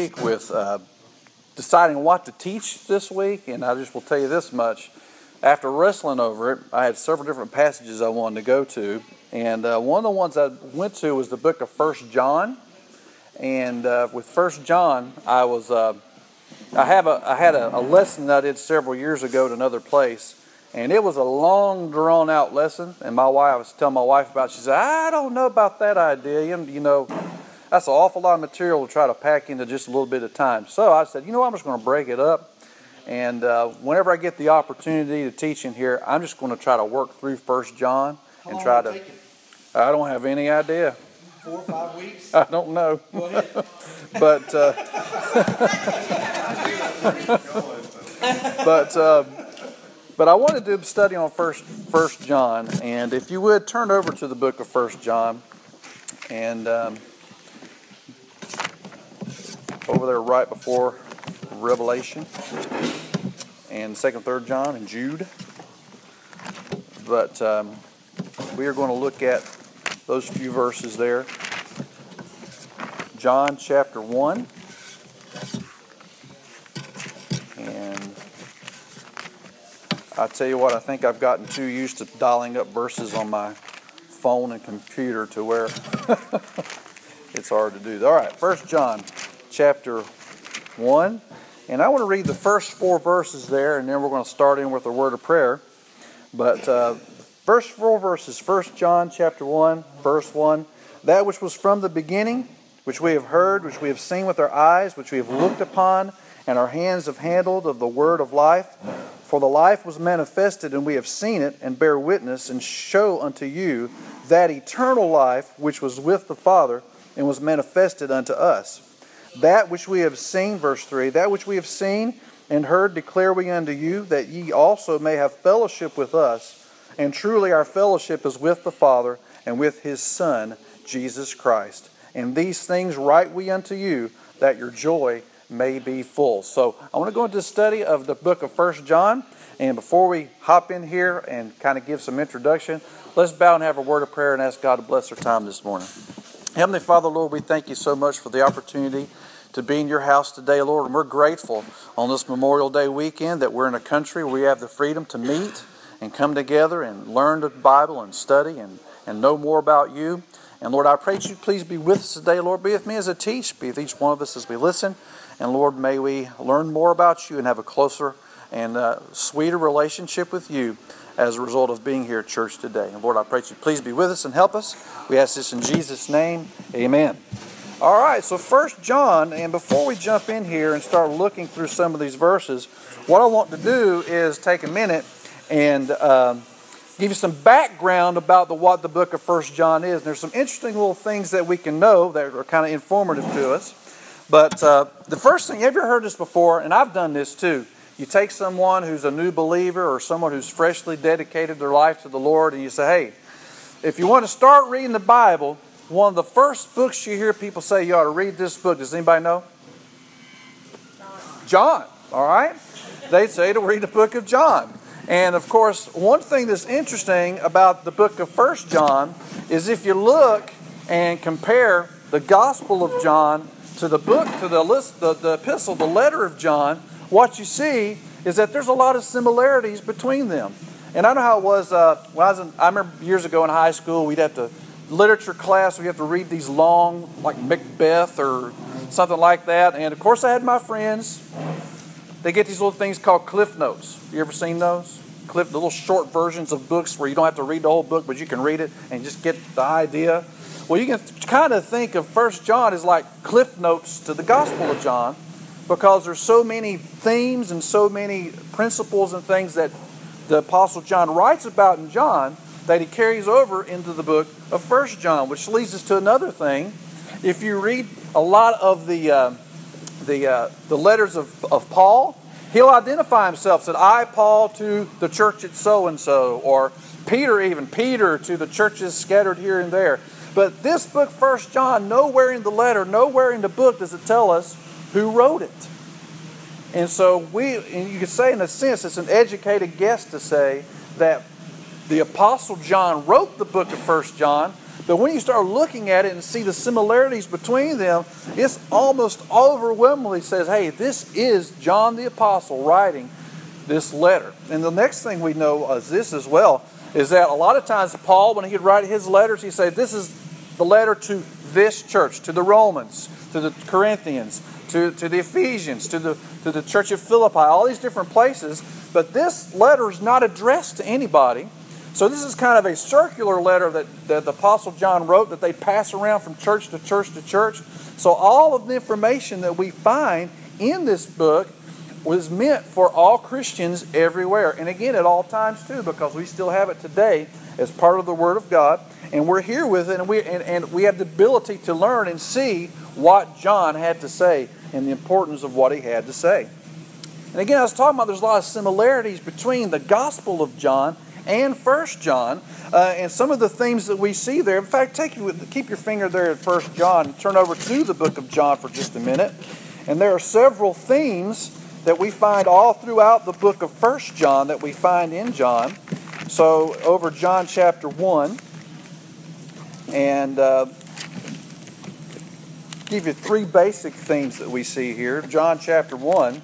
week with uh, deciding what to teach this week, and I just will tell you this much. After wrestling over it, I had several different passages I wanted to go to, and uh, one of the ones I went to was the book of First John. And uh, with First John, I was uh, I have a I had a, a lesson that I did several years ago at another place, and it was a long, drawn out lesson. And my wife, I was telling my wife about. It. She said, "I don't know about that idea. You, you know, that's an awful lot of material to try to pack into just a little bit of time." So I said, "You know, what? I'm just going to break it up." And uh, whenever I get the opportunity to teach in here, I'm just going to try to work through First John How and try to. it take you? I don't have any idea. Four or five weeks? I don't know. But uh, but uh, but I wanted to study on first First John, and if you would turn over to the book of First John, and um, over there right before Revelation, and Second, Third John, and Jude. But um, we are going to look at those few verses there. John chapter 1. And I tell you what, I think I've gotten too used to dialing up verses on my phone and computer to where it's hard to do. All right, First John chapter 1. And I want to read the first four verses there, and then we're going to start in with a word of prayer. But uh, first four verses, First John chapter 1, verse 1. That which was from the beginning, which we have heard, which we have seen with our eyes, which we have looked upon, and our hands have handled of the word of life. For the life was manifested, and we have seen it, and bear witness, and show unto you that eternal life which was with the Father, and was manifested unto us. That which we have seen, verse 3, that which we have seen and heard declare we unto you, that ye also may have fellowship with us. And truly our fellowship is with the Father and with his Son, Jesus Christ. And these things write we unto you, that your joy may be full. So I want to go into the study of the book of First John. And before we hop in here and kind of give some introduction, let's bow and have a word of prayer and ask God to bless our time this morning. Heavenly Father, Lord, we thank you so much for the opportunity to be in your house today, Lord. And we're grateful on this Memorial Day weekend that we're in a country where we have the freedom to meet and come together and learn the Bible and study and, and know more about you. And Lord, I pray that you please be with us today. Lord, be with me as I teach, be with each one of us as we listen. And Lord, may we learn more about you and have a closer and uh, sweeter relationship with you as a result of being here at church today. And Lord, I pray that you please be with us and help us. We ask this in Jesus' name. Amen. All right, so First John, and before we jump in here and start looking through some of these verses, what I want to do is take a minute and um, give you some background about the, what the book of First John is. And there's some interesting little things that we can know that are kind of informative to us. But uh, the first thing, have you ever heard this before? And I've done this too. You take someone who's a new believer or someone who's freshly dedicated their life to the Lord, and you say, hey, if you want to start reading the Bible, one of the first books you hear people say you ought to read this book. Does anybody know? John. All right? They say to read the book of John. And of course, one thing that's interesting about the book of First John is if you look and compare the Gospel of John to the book, to the list, the, the epistle, the letter of John, what you see is that there's a lot of similarities between them. And I know how it was uh, when I was in, I remember years ago in high school, we'd have to literature class, we'd have to read these long, like Macbeth or something like that. And of course, I had my friends. They get these little things called cliff notes. You ever seen those? Cliff, the little short versions of books where you don't have to read the whole book, but you can read it and just get the idea. Well, you can kind of think of First John as like cliff notes to the Gospel of John, because there's so many themes and so many principles and things that the Apostle John writes about in John that he carries over into the book of First John, which leads us to another thing. If you read a lot of the uh, the uh, the letters of, of Paul, he'll identify himself. Said, "I, Paul, to the church at so and so," or Peter, even Peter, to the churches scattered here and there. But this book, First John, nowhere in the letter, nowhere in the book does it tell us who wrote it. And so we, and you could say, in a sense, it's an educated guess to say that the Apostle John wrote the book of First John, But when you start looking at it and see the similarities between them, it's almost overwhelmingly says, hey, this is John the Apostle writing this letter. And the next thing we know is this as well, is that a lot of times Paul, when he'd write his letters, he'd say, this is the letter to this church, to the Romans, to the Corinthians, to, to the Ephesians, to the, to the church of Philippi, all these different places. But this letter is not addressed to anybody. So this is kind of a circular letter that, that the Apostle John wrote that they pass around from church to church to church. So all of the information that we find in this book was meant for all Christians everywhere. And again, at all times too, because we still have it today as part of the Word of God. And we're here with it, and we, and, and we have the ability to learn and see what John had to say and the importance of what he had to say. And again, I was talking about there's a lot of similarities between the Gospel of John and First John, uh, and some of the themes that we see there. In fact, take you, keep your finger there at First John and turn over to the book of John for just a minute. And there are several themes that we find all throughout the book of First John that we find in John. So over John chapter one, and uh, give you three basic themes that we see here. John chapter one,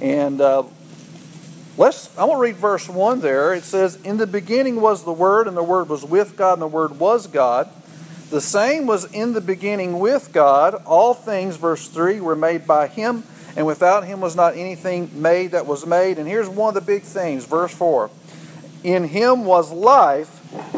and uh, let's. I want to read verse one there. It says, "In the beginning was the Word, and the Word was with God, and the Word was God." The same was in the beginning with God. All things, verse 3, were made by Him, and without Him was not anything made that was made. And here's one of the big things, verse 4 In Him was life,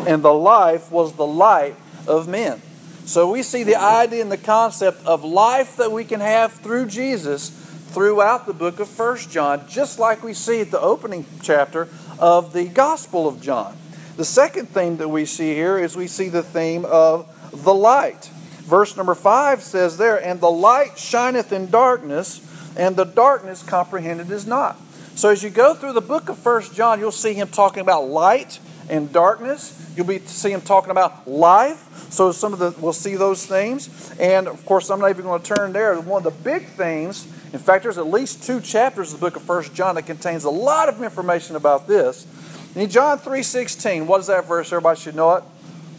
and the life was the light of men. So we see the idea and the concept of life that we can have through Jesus throughout the book of First John, just like we see at the opening chapter of the Gospel of John. The second theme that we see here is we see the theme of the light. Verse number 5 says there, And the light shineth in darkness, and the darkness comprehended is not. So as you go through the book of First John, you'll see him talking about light and darkness. You'll be see him talking about life. So some of the we'll see those themes. And of course, I'm not even going to turn there. One of the big themes, in fact, there's at least two chapters of the book of First John that contains a lot of information about this. In John 3:16, what is that verse? Everybody should know it.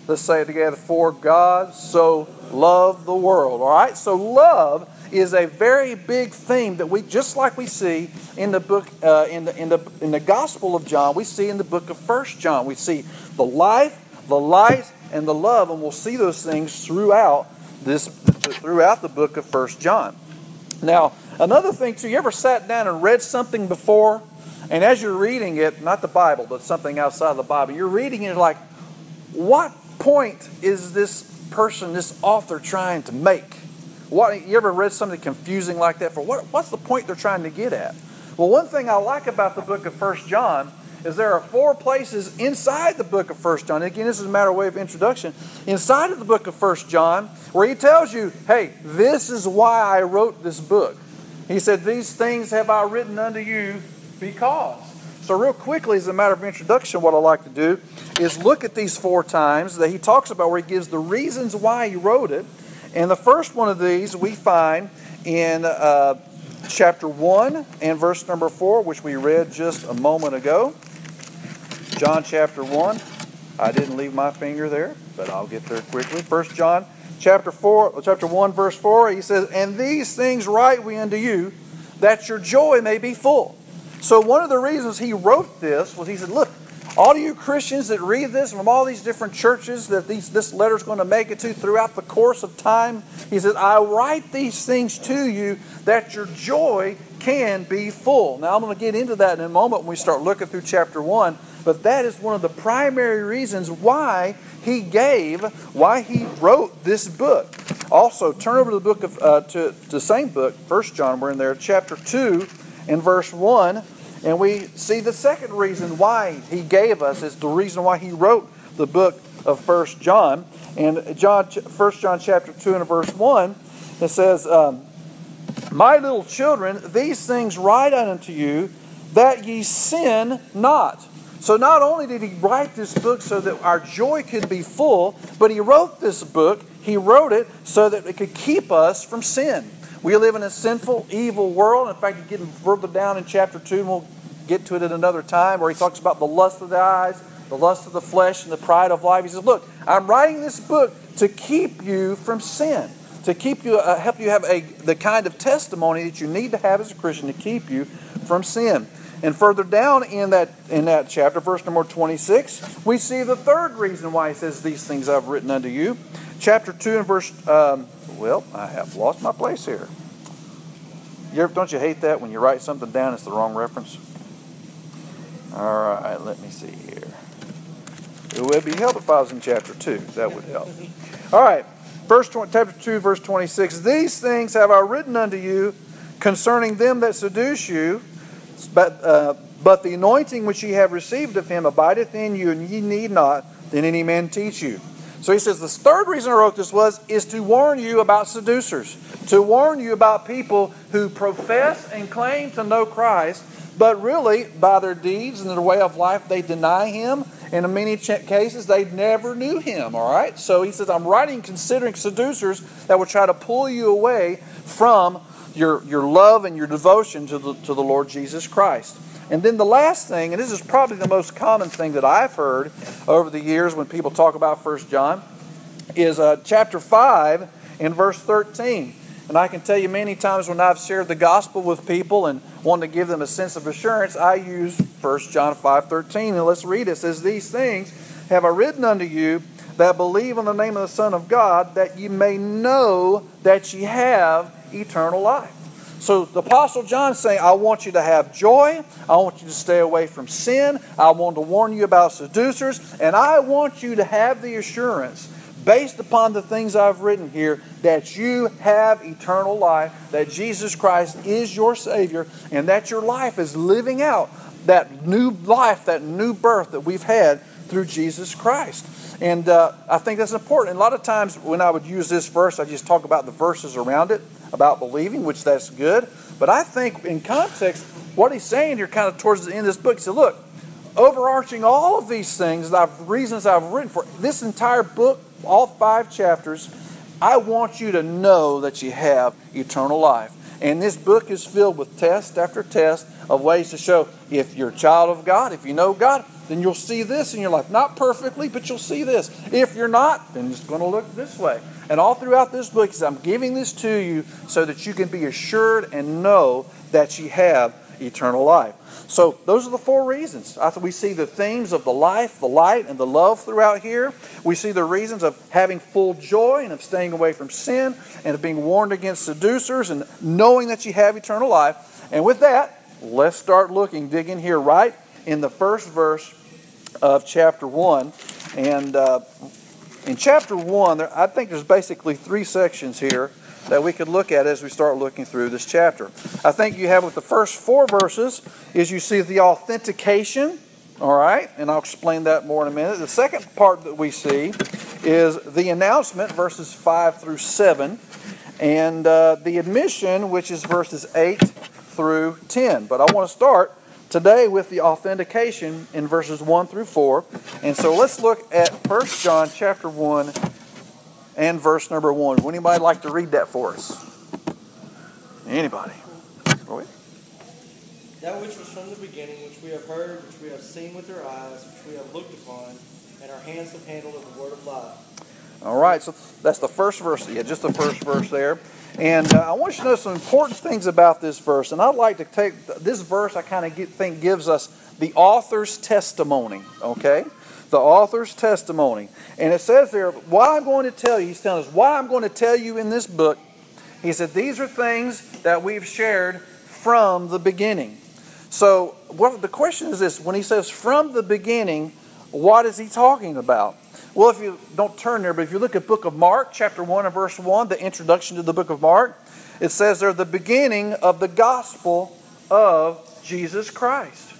Let's say it together. For God so loved the world. All right? So love is a very big theme that we just like we see in the book uh, in the in the in the Gospel of John, we see in the book of First John. We see the life, the light, and the love, and we'll see those things throughout this throughout the book of First John. Now, another thing too, you ever sat down and read something before, and as you're reading it, not the Bible, but something outside of the Bible, you're reading it like, what point is this person, this author, trying to make? What, you ever read something confusing like that? For what, what's the point they're trying to get at? Well, one thing I like about the book of First John is there are four places inside the book of First John. Again, this is a matter of way of introduction. Inside of the book of First John, where he tells you, "Hey, this is why I wrote this book." He said, "These things have I written unto you because." So, real quickly, as a matter of introduction, what I like to do is look at these four times that he talks about, where he gives the reasons why he wrote it. And the first one of these we find in uh, chapter 1 and verse number 4, which we read just a moment ago. John chapter 1. I didn't leave my finger there, but I'll get there quickly. First John chapter 4, chapter 1, verse 4, he says, And these things write we unto you, that your joy may be full. So one of the reasons he wrote this was he said, Look, all you Christians that read this from all these different churches that these, this letter is going to make it to throughout the course of time, he says, I write these things to you that your joy can be full. Now, I'm going to get into that in a moment when we start looking through chapter 1, but that is one of the primary reasons why he gave, why he wrote this book. Also, turn over to the book of, uh, to, to the same book, First John, we're in there, chapter 2 and verse 1. And we see the second reason why he gave us is the reason why he wrote the book of First John. And John, First John chapter 2 and verse 1, it says, um, My little children, these things write unto you, that ye sin not. So not only did he write this book so that our joy could be full, but he wrote this book, he wrote it so that it could keep us from sin. We live in a sinful, evil world. In fact, you get further down in chapter 2, and we'll get to it at another time, where he talks about the lust of the eyes the lust of the flesh and the pride of life. He says, Look, I'm writing this book to keep you from sin, to keep you, uh, help you have a, the kind of testimony that you need to have as a Christian to keep you from sin. And further down in that in that chapter, verse number 26, we see the third reason why he says, These things I've written unto you. Chapter 2 and verse, um, well, I have lost my place here. You ever, don't you hate that when you write something down, it's the wrong reference? All right, let me see here. It would be helpful if I was in chapter 2. That would help. All right, verse 20, chapter 2, verse 26. These things have I written unto you concerning them that seduce you, but, uh, but the anointing which ye have received of him abideth in you, and ye need not that any man teach you. So he says the third reason I wrote this was is to warn you about seducers, to warn you about people who profess and claim to know Christ, but really by their deeds and their way of life they deny him. And in many cases they never knew him. All right. So he says I'm writing considering seducers that will try to pull you away from your, your love and your devotion to the, to the Lord Jesus Christ. And then the last thing, and this is probably the most common thing that I've heard over the years when people talk about 1 John, is uh, chapter 5 and verse 13. And I can tell you many times when I've shared the gospel with people and want to give them a sense of assurance, I use 1 John 5 13. And let's read it. It says, These things have I written unto you that believe on the name of the Son of God, that ye may know that ye have eternal life. So the Apostle John saying, I want you to have joy. I want you to stay away from sin. I want to warn you about seducers. And I want you to have the assurance, based upon the things I've written here, that you have eternal life, that Jesus Christ is your Savior, and that your life is living out that new life, that new birth that we've had through Jesus Christ. And uh, I think that's important. And a lot of times when I would use this verse, I just talk about the verses around it about believing, which that's good. But I think in context, what he's saying here, kind of towards the end of this book, he said, look, overarching all of these things, the reasons I've written for this entire book, all five chapters, I want you to know that you have eternal life. And this book is filled with test after test of ways to show if you're a child of God, if you know God, then you'll see this in your life. Not perfectly, but you'll see this. If you're not, then it's going to look this way. And all throughout this book, he says, I'm giving this to you so that you can be assured and know that you have eternal life. So those are the four reasons. We see the themes of the life, the light, and the love throughout here. We see the reasons of having full joy and of staying away from sin and of being warned against seducers and knowing that you have eternal life. And with that, let's start looking, digging here right in the first verse of chapter 1. And uh, in chapter 1, there, I think there's basically three sections here that we could look at as we start looking through this chapter. I think you have with the first four verses is you see the authentication, all right, and I'll explain that more in a minute. The second part that we see is the announcement, verses 5 through 7, and uh, the admission, which is verses 8 through 10. But I want to start today with the authentication in verses 1 through 4. And so let's look at 1 John chapter 1 and verse number 1. Would anybody like to read that for us? Anybody? Go. That which was from the beginning, which we have heard, which we have seen with our eyes, which we have looked upon, and our hands have handled of the word of life. All right, so that's the first verse. Yeah, just the first verse there. And uh, I want you to know some important things about this verse. And I'd like to take this verse, I kind of think gives us the author's testimony, okay? The author's testimony. And it says there, what I'm going to tell you, he's telling us what I'm going to tell you in this book. He said, these are things that we've shared from the beginning. So what the question is this when he says from the beginning, what is he talking about? Well, if you don't turn there, but if you look at book of Mark, chapter 1 and verse 1, the introduction to the book of Mark, it says they're the beginning of the gospel of Jesus Christ.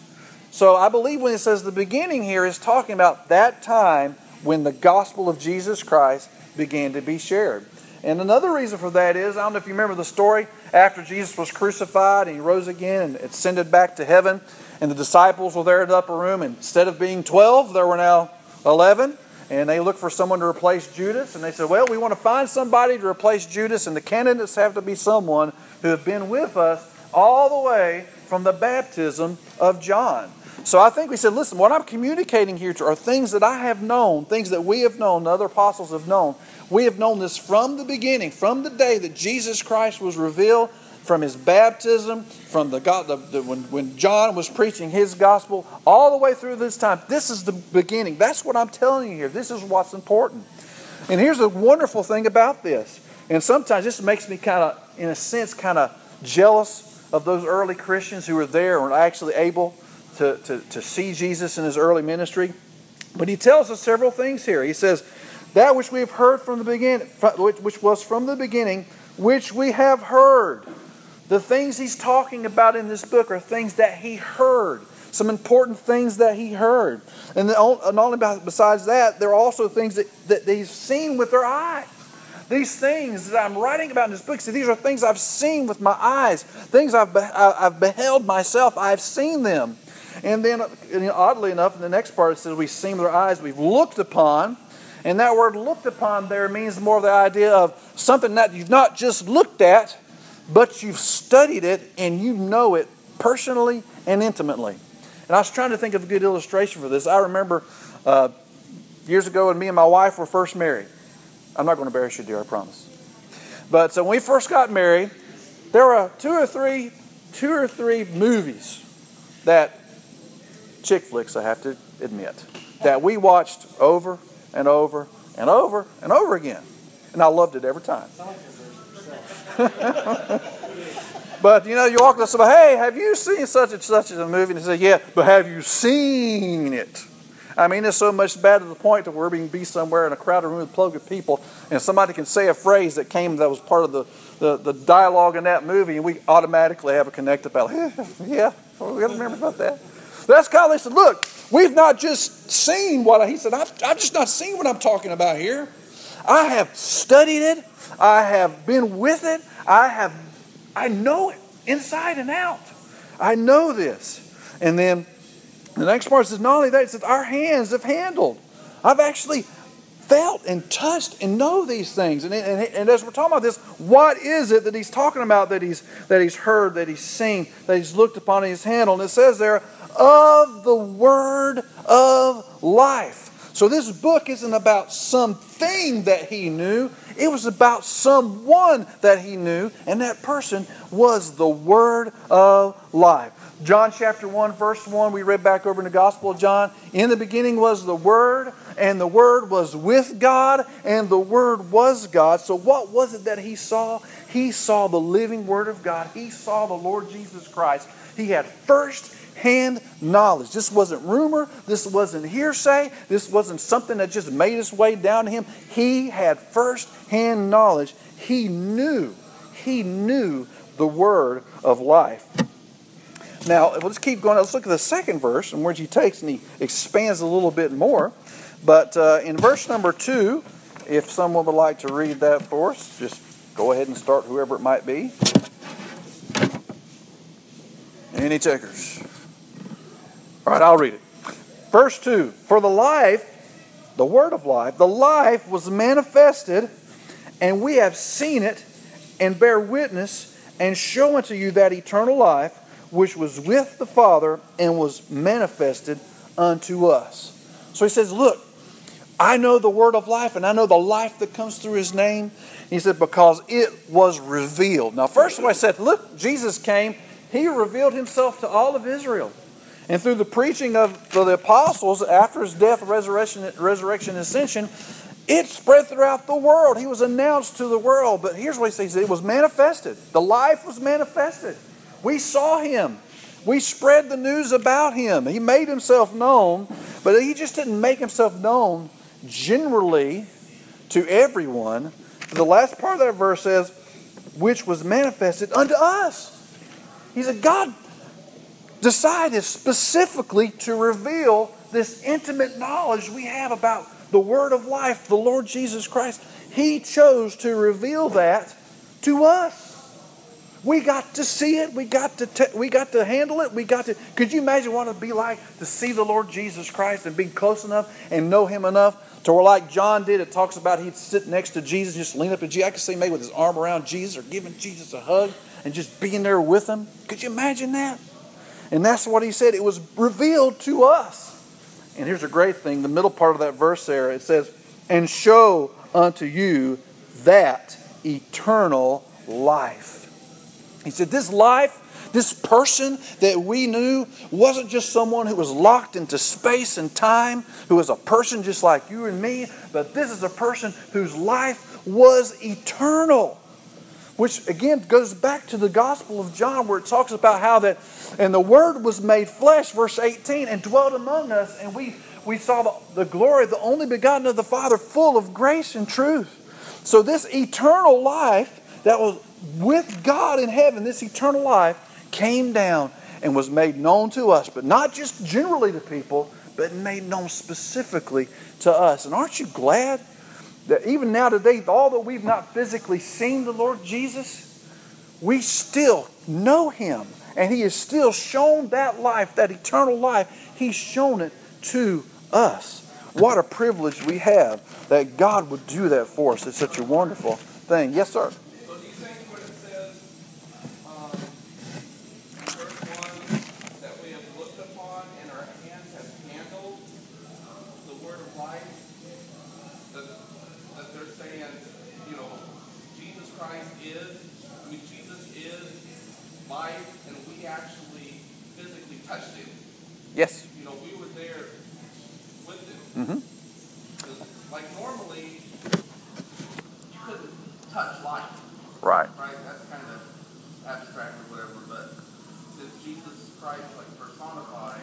So I believe when it says the beginning here is talking about that time when the gospel of Jesus Christ began to be shared. And another reason for that is, I don't know if you remember the story, after Jesus was crucified and he rose again and ascended back to heaven, and the disciples were there in the upper room, and instead of being 12, there were now 11 and they look for someone to replace Judas, and they said, Well, we want to find somebody to replace Judas, and the candidates have to be someone who have been with us all the way from the baptism of John. So I think we said, listen, what I'm communicating here to are things that I have known, things that we have known, the other apostles have known. We have known this from the beginning, from the day that Jesus Christ was revealed, from his baptism, from the God, the, the, when, when John was preaching his gospel, all the way through this time. This is the beginning. That's what I'm telling you here. This is what's important. And here's the wonderful thing about this. And sometimes this makes me kind of, in a sense, kind of jealous of those early Christians who were there and were actually able to, to, to see Jesus in his early ministry. But he tells us several things here. He says, That which we have heard from the beginning, which was from the beginning, which we have heard. The things he's talking about in this book are things that he heard, some important things that he heard. And not only besides that, there are also things that, that he's seen with their eyes. These things that I'm writing about in this book, see, these are things I've seen with my eyes, things I've, I've beheld myself, I've seen them. And then, oddly enough, in the next part it says, We've seen with our eyes, we've looked upon. And that word looked upon there means more the idea of something that you've not just looked at, but you've studied it and you know it personally and intimately. And I was trying to think of a good illustration for this. I remember uh, years ago when me and my wife were first married. I'm not going to embarrass you, dear, I promise. But so when we first got married, there were two or three, two or three movies that chick flicks, I have to admit, that we watched over and over and over and over again. And I loved it every time. but you know, you walk up to somebody, hey, have you seen such and such as a movie? And they say, yeah, but have you seen it? I mean, it's so much bad to the point that we're being be somewhere in a crowded room with a plug of people, and somebody can say a phrase that came that was part of the, the, the dialogue in that movie, and we automatically have a connected battle. yeah, we got to remember about that. That's God. They said, look, we've not just seen what I, he said, I've, I've just not seen what I'm talking about here. I have studied it. I have been with it. I have, I know it inside and out. I know this. And then the next part says, not only that, it says, our hands have handled. I've actually felt and touched and know these things. And, and, and, as we're talking about this, what is it that he's talking about that he's, that he's heard, that he's seen, that he's looked upon, and he's handled? And it says there, of the word of life. So this book isn't about something that he knew, it was about someone that he knew, and that person was the word of life. John chapter 1, verse 1, we read back over in the Gospel of John. In the beginning was the Word, and the Word was with God, and the Word was God. So, what was it that he saw? He saw the living Word of God. He saw the Lord Jesus Christ. He had first hand knowledge. This wasn't rumor. This wasn't hearsay. This wasn't something that just made its way down to him. He had first hand knowledge. He knew. He knew the word of life. Now, let's keep going. Let's look at the second verse and where he takes and he expands a little bit more. But uh, in verse number two, if someone would like to read that for us, just go ahead and start whoever it might be. Any takers? All right, I'll read it. Verse 2 For the life, the word of life, the life was manifested, and we have seen it, and bear witness, and show unto you that eternal life which was with the Father and was manifested unto us. So he says, Look, I know the word of life and I know the life that comes through his name. He said, Because it was revealed. Now, first of all, I said, Look, Jesus came, he revealed himself to all of Israel. And through the preaching of the apostles after his death, resurrection, resurrection, ascension, it spread throughout the world. He was announced to the world. But here's what he says it was manifested. The life was manifested. We saw him. We spread the news about him. He made himself known, but he just didn't make himself known generally to everyone. The last part of that verse says, which was manifested unto us. He said, God decided specifically to reveal this intimate knowledge we have about the Word of life, the Lord Jesus Christ. He chose to reveal that to us. We got to see it. We got to t- we got to handle it. We got to. Could you imagine what it'd be like to see the Lord Jesus Christ and be close enough and know Him enough to where, like John did, it talks about he'd sit next to Jesus, just lean up to Jesus. I could see maybe with his arm around Jesus or giving Jesus a hug and just being there with him. Could you imagine that? And that's what he said. It was revealed to us. And here's a great thing the middle part of that verse there it says, And show unto you that eternal life. He said, This life this person that we knew wasn't just someone who was locked into space and time, who was a person just like you and me, but this is a person whose life was eternal. Which again goes back to the Gospel of John, where it talks about how that, and the Word was made flesh, verse 18, and dwelt among us, and we, we saw the, the glory of the only begotten of the Father, full of grace and truth. So, this eternal life that was with God in heaven, this eternal life, came down and was made known to us, but not just generally to people, but made known specifically to us. And aren't you glad that even now today, although we've not physically seen the Lord Jesus, we still know him. And he has still shown that life, that eternal life, he's shown it to us. What a privilege we have that God would do that for us. It's such a wonderful thing. Yes, sir. Yes. You know, we were there with them. Mm-hmm. Like normally, you couldn't touch life. Right. Right. That's kind of abstract or whatever, but since Jesus Christ like personified.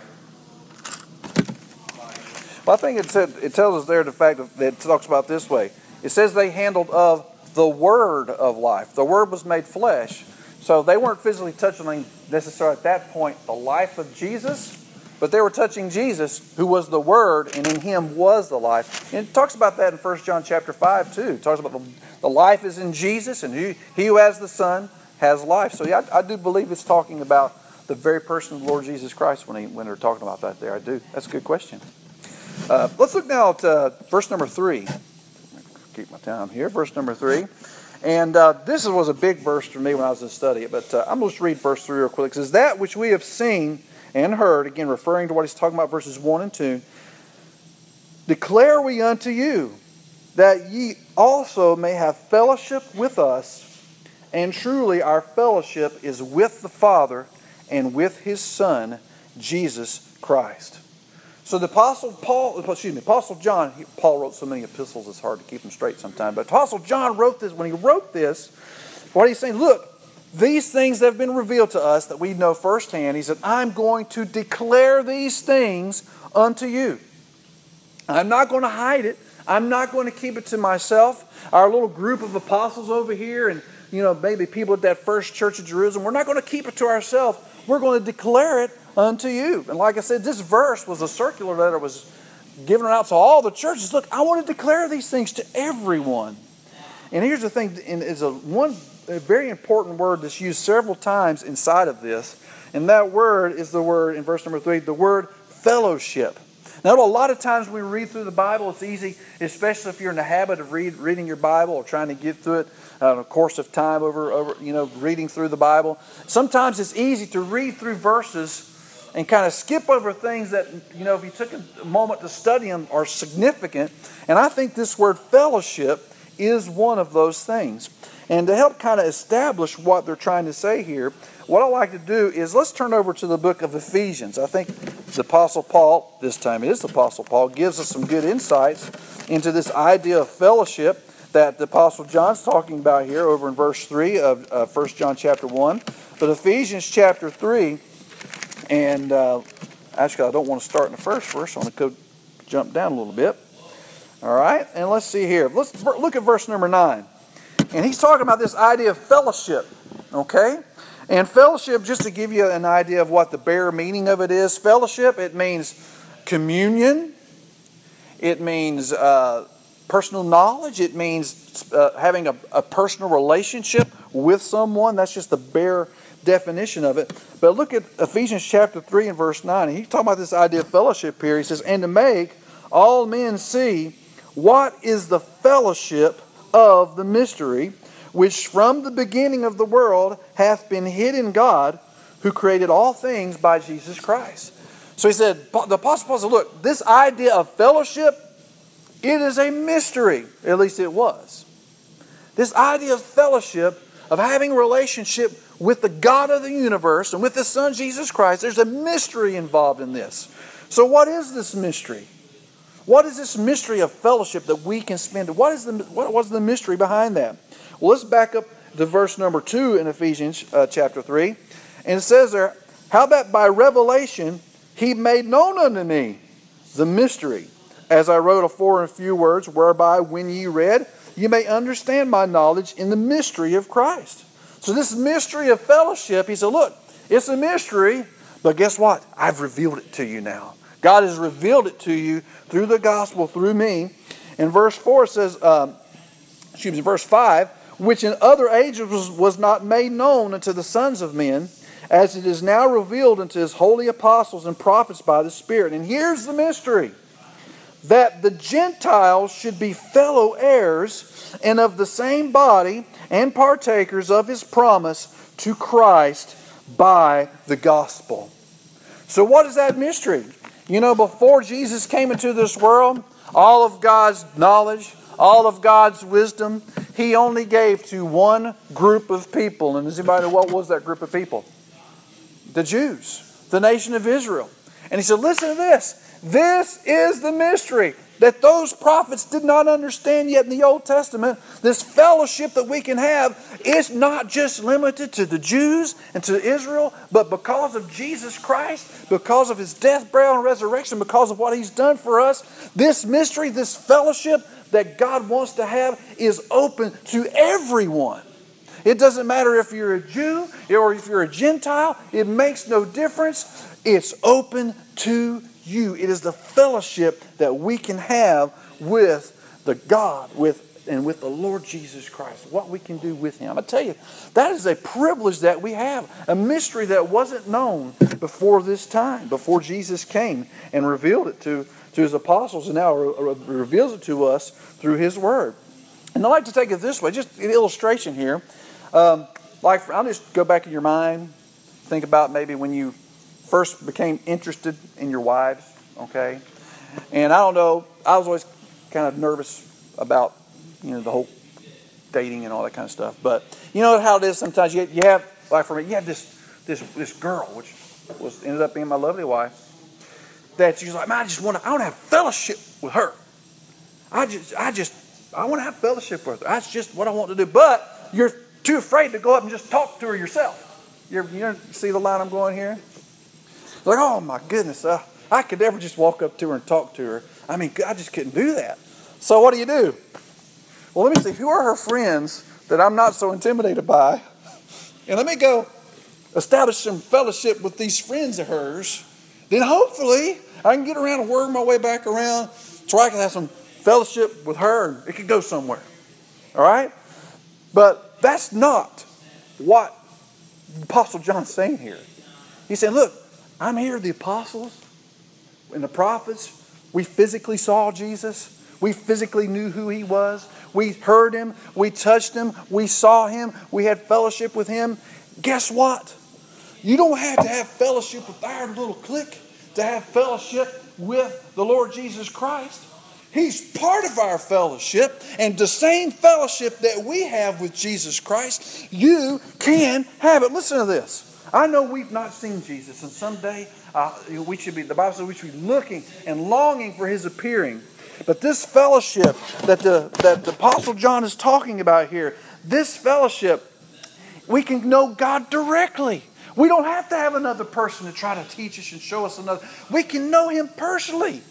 Well, I think it said it tells us there the fact that it talks about this way. It says they handled of the word of life. The word was made flesh. So they weren't physically touching necessarily at that point the life of Jesus, but they were touching Jesus, who was the Word, and in him was the life. And it talks about that in 1 John chapter 5, too. It talks about the, the life is in Jesus, and he, he who has the Son has life. So, yeah, I, I do believe it's talking about the very person of the Lord Jesus Christ when, he, when they're talking about that there. I do. That's a good question. Uh, let's look now at uh, verse number 3. Keep my time here. Verse number 3. And uh, this was a big verse for me when I was in study but uh, I'm going to just read verse 3 real quick. It says, That which we have seen and heard, again referring to what he's talking about, verses 1 and 2, declare we unto you that ye also may have fellowship with us, and truly our fellowship is with the Father and with his Son, Jesus Christ. So the Apostle Paul, excuse me, Apostle John, Paul wrote so many epistles it's hard to keep them straight sometimes, but Apostle John wrote this, when he wrote this, what he's saying, look, these things have been revealed to us that we know firsthand. He said, I'm going to declare these things unto you. I'm not going to hide it. I'm not going to keep it to myself. Our little group of apostles over here, and you know, maybe people at that first church of Jerusalem, we're not going to keep it to ourselves. We're going to declare it unto you. And like I said, this verse was a circular letter was given out to all the churches. Look, I want to declare these things to everyone. And here's the thing, and is a one a very important word that's used several times inside of this. And that word is the word in verse number three, the word fellowship. Now, a lot of times when we read through the Bible, it's easy, especially if you're in the habit of read, reading your Bible or trying to get through it uh, in a course of time over, over, you know, reading through the Bible. Sometimes it's easy to read through verses and kind of skip over things that, you know, if you took a moment to study them are significant. And I think this word fellowship is one of those things. And to help kind of establish what they're trying to say here, what I'd like to do is let's turn over to the book of Ephesians. I think the Apostle Paul, this time it is the Apostle Paul, gives us some good insights into this idea of fellowship that the Apostle John's talking about here over in verse 3 of uh, 1 John chapter 1. But Ephesians chapter 3, and uh, actually I don't want to start in the first verse, I'm going to go jump down a little bit. All right, and let's see here. Let's look at verse number 9. And he's talking about this idea of fellowship, okay? And fellowship, just to give you an idea of what the bare meaning of it is, fellowship, it means communion, it means uh, personal knowledge, it means uh, having a, a personal relationship with someone. That's just the bare definition of it. But look at Ephesians chapter 3 and verse 9. He's talking about this idea of fellowship here. He says, And to make all men see what is the fellowship of the mystery, which from the beginning of the world hath been hid in God, who created all things by Jesus Christ. So he said, the Apostle Paul said, look, this idea of fellowship, it is a mystery. At least it was. This idea of fellowship, of having relationship with the God of the universe and with the Son Jesus Christ, there's a mystery involved in this. So, what is this mystery? What is this mystery of fellowship that we can spend? What is the what was the mystery behind that? Well, let's back up to verse number two in Ephesians uh, chapter three, and it says there, "How that by revelation he made known unto me the mystery, as I wrote afore in few words, whereby when ye read, you may understand my knowledge in the mystery of Christ." So this mystery of fellowship, he said, "Look, it's a mystery, but guess what? I've revealed it to you now." God has revealed it to you through the gospel, through me. And verse 4 says, um, excuse me, verse 5, which in other ages was, was not made known unto the sons of men, as it is now revealed unto his holy apostles and prophets by the Spirit. And here's the mystery that the Gentiles should be fellow heirs and of the same body and partakers of his promise to Christ by the gospel. So, what is that mystery? You know, before Jesus came into this world, all of God's knowledge, all of God's wisdom, He only gave to one group of people. And does anybody know what was that group of people? The Jews, the nation of Israel. And He said, Listen to this. This is the mystery that those prophets did not understand yet in the Old Testament. This fellowship that we can have is not just limited to the Jews and to Israel, but because of Jesus Christ, because of his death, burial, and resurrection, because of what he's done for us, this mystery, this fellowship that God wants to have is open to everyone. It doesn't matter if you're a Jew or if you're a Gentile, it makes no difference. It's open to you. It is the fellowship that we can have with the God, with and with the Lord Jesus Christ, what we can do with Him. I tell you, that is a privilege that we have, a mystery that wasn't known before this time, before Jesus came and revealed it to, to His apostles, and now re- reveals it to us through His Word. And I'd like to take it this way, just an illustration here. Um, like, I'll just go back in your mind, think about maybe when you first became interested in your wives, okay? And I don't know, I was always kind of nervous about, you know, the whole dating and all that kind of stuff. But you know how it is sometimes you, you have, like for me, you have this, this, this girl, which was ended up being my lovely wife, that she's like, man, I just want to, I want to have fellowship with her. I just, I just, I want to have fellowship with her. That's just what I want to do. But you're too afraid to go up and just talk to her yourself. you you see the line I'm going here? Like, oh my goodness, uh, I could never just walk up to her and talk to her. I mean, I just couldn't do that. So what do you do? Well, let me see. Who are her friends that I'm not so intimidated by? And let me go establish some fellowship with these friends of hers. Then hopefully I can get around and work my way back around so I can have some fellowship with her and it could go somewhere. All right? But that's not what Apostle John's saying here. He's saying, look, I'm here, the apostles and the prophets. We physically saw Jesus. We physically knew who he was. We heard him. We touched him. We saw him. We had fellowship with him. Guess what? You don't have to have fellowship with our little clique to have fellowship with the Lord Jesus Christ. He's part of our fellowship, and the same fellowship that we have with Jesus Christ, you can have it. Listen to this. I know we've not seen Jesus, and someday uh, we should be, the Bible says we should be looking and longing for his appearing. But this fellowship that the, that the Apostle John is talking about here, this fellowship, we can know God directly. We don't have to have another person to try to teach us and show us another. We can know him personally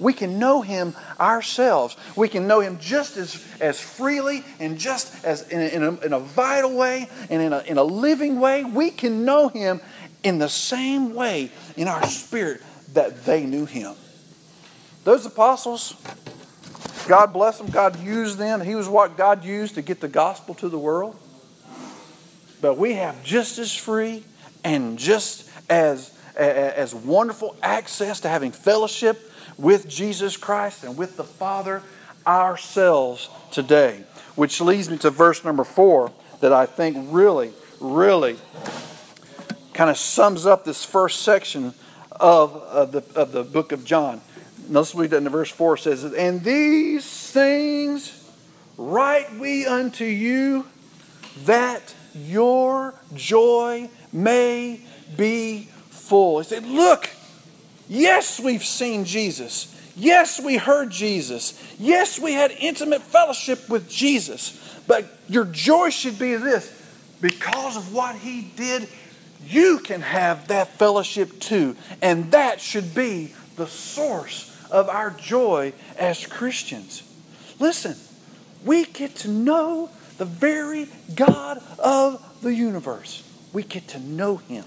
we can know Him ourselves. We can know Him just as, as freely and just as in a, in a, in a vital way and in a, in a living way. We can know Him in the same way in our spirit that they knew Him. Those apostles, God bless them, God used them. He was what God used to get the gospel to the world. But we have just as free and just as, as wonderful access to having fellowship with Jesus Christ and with the Father ourselves today. Which leads me to verse number four that I think really, really kind of sums up this first section of, of, the, of the book of John. Notice we in the verse 4 says, And these things write we unto you that your joy may be full. He said, Look, yes, we've seen Jesus. Yes, we heard Jesus. Yes, we had intimate fellowship with Jesus. But your joy should be this because of what he did, you can have that fellowship too. And that should be the source of our joy as Christians. Listen, we get to know the very God of the universe. We get to know him.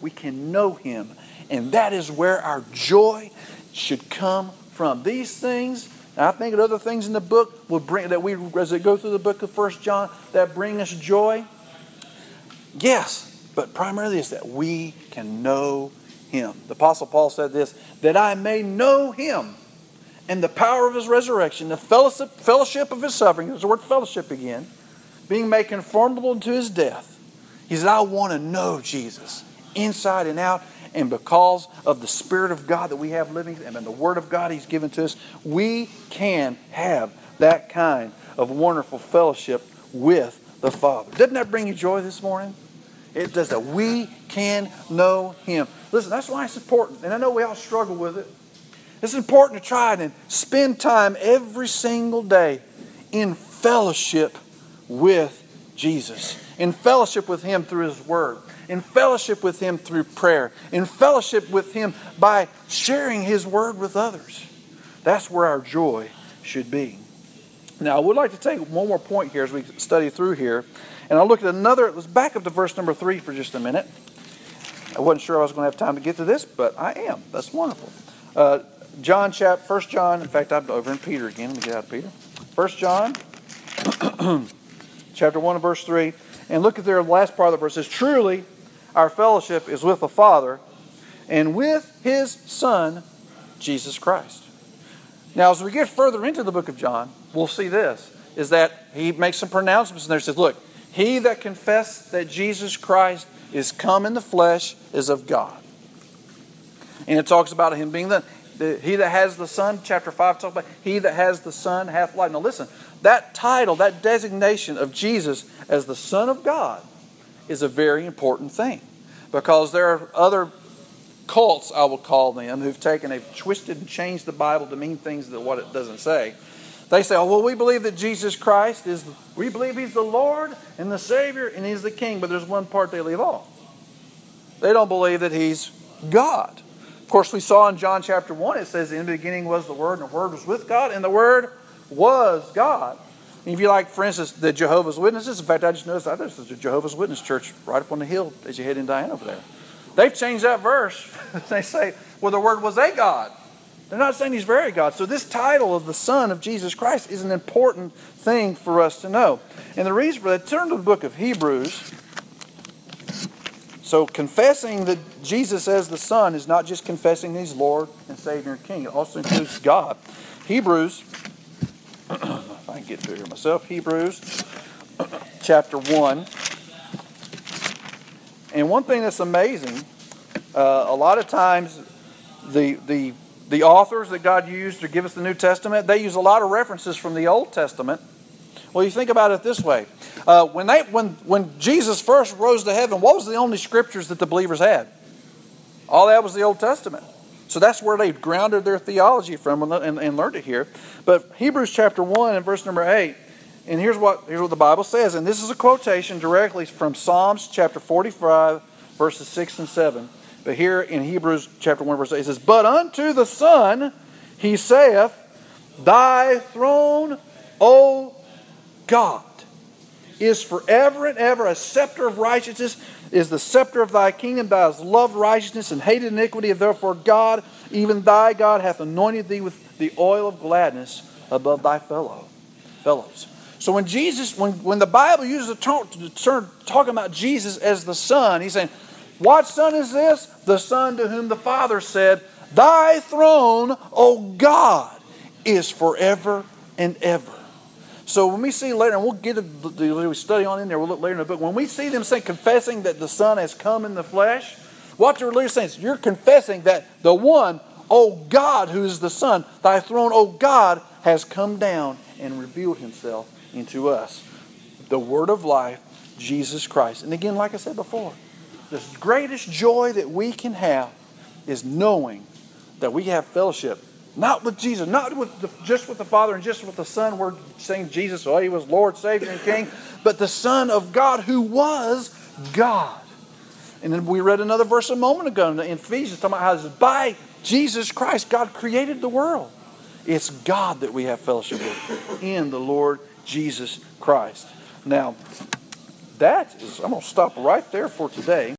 We can know him. And that is where our joy should come from. These things, I think other things in the book will bring that we as we go through the book of First John that bring us joy. Yes, but primarily is that we can know him. The Apostle Paul said this that I may know him and the power of his resurrection, the fellowship, of his suffering. There's the word fellowship again, being made conformable to his death. He said, I want to know Jesus inside and out. And because of the Spirit of God that we have living and the Word of God He's given to us, we can have that kind of wonderful fellowship with the Father. Doesn't that bring you joy this morning? It does that. We can know Him. Listen, that's why it's important. And I know we all struggle with it. It's important to try and spend time every single day in fellowship with Jesus, in fellowship with Him through His Word, in fellowship with Him through prayer, in fellowship with Him by sharing His Word with others. That's where our joy should be. Now, I would like to take one more point here as we study through here. And I'll look at another, let's back up to verse number three for just a minute. I wasn't sure I was going to have time to get to this, but I am. That's wonderful. Uh, John chapter, First John. In fact, I'm over in Peter again. Let me get out of Peter. First John, chapter one and verse three, and look at the last part of the verse. It says, "Truly, our fellowship is with the Father, and with His Son, Jesus Christ." Now, as we get further into the book of John, we'll see this: is that he makes some pronouncements and there. Says, "Look, he that confessed that Jesus Christ is come in the flesh is of God." And it talks about him being the the, he that has the Son, chapter 5 talks about he that has the Son hath life. Now listen, that title, that designation of Jesus as the Son of God is a very important thing. Because there are other cults, I will call them, who've taken, they've twisted and changed the Bible to mean things that what it doesn't say. They say, oh, well, we believe that Jesus Christ is, we believe He's the Lord and the Savior and He's the King, but there's one part they leave off. They don't believe that He's God. Of course, we saw in John chapter 1, it says, In the beginning was the Word, and the Word was with God, and the Word was God. And if you like, for instance, the Jehovah's Witnesses, in fact, I just noticed that there's a Jehovah's Witness church right up on the hill as you head in Diane over there. They've changed that verse. they say, well, the Word was a God. They're not saying He's very God. So this title of the Son of Jesus Christ is an important thing for us to know. And the reason for that, turn to the book of Hebrews. So confessing that Jesus as the Son is not just confessing He's Lord and Savior and King. It also includes God. Hebrews, get through here myself, Hebrews chapter 1. And one thing that's amazing, uh, a lot of times the, the, the authors that God used to give us the New Testament, they use a lot of references from the Old Testament. Well, you think about it this way uh, when, they, when, when Jesus first rose to heaven, what was the only scriptures that the believers had? All that was the Old Testament. So that's where they grounded their theology from and, and, learned it here. But Hebrews chapter 1 and verse number 8, and here's what, here's what the Bible says, and this is a quotation directly from Psalms chapter 45, verses 6 and 7. But here in Hebrews chapter 1, verse 8, it says, But unto the Son he saith, Thy throne, O God, is forever and ever. A scepter of righteousness is the scepter of thy kingdom. Thou hast loved righteousness and hated iniquity, therefore God, even thy God, hath anointed thee with the oil of gladness above thy fellow fellows. So when Jesus, when, when the Bible uses a term, term talking about Jesus as the Son, he's saying, What Son is this? The Son to whom the Father said, Thy throne, O God, is forever and ever. So when we see later, and we'll get the, study on in there, we'll look later in the book. When we see them saying, confessing that the Son has come in the flesh, what they're literally saying is, you're confessing that the one, O God, who is the Son, thy throne, O God, has come down and revealed himself into us. The Word of life, Jesus Christ. And again, like I said before, the greatest joy that we can have is knowing that we have fellowship not with Jesus, not with the, just with the Father and just with the Son. We're saying Jesus, oh, he was Lord, Savior, and King, but the Son of God who was God. And then we read another verse a moment ago in Ephesians talking about how it's by Jesus Christ God created the world. It's God that we have fellowship with in the Lord Jesus Christ. Now, that is, I'm going to stop right there for today.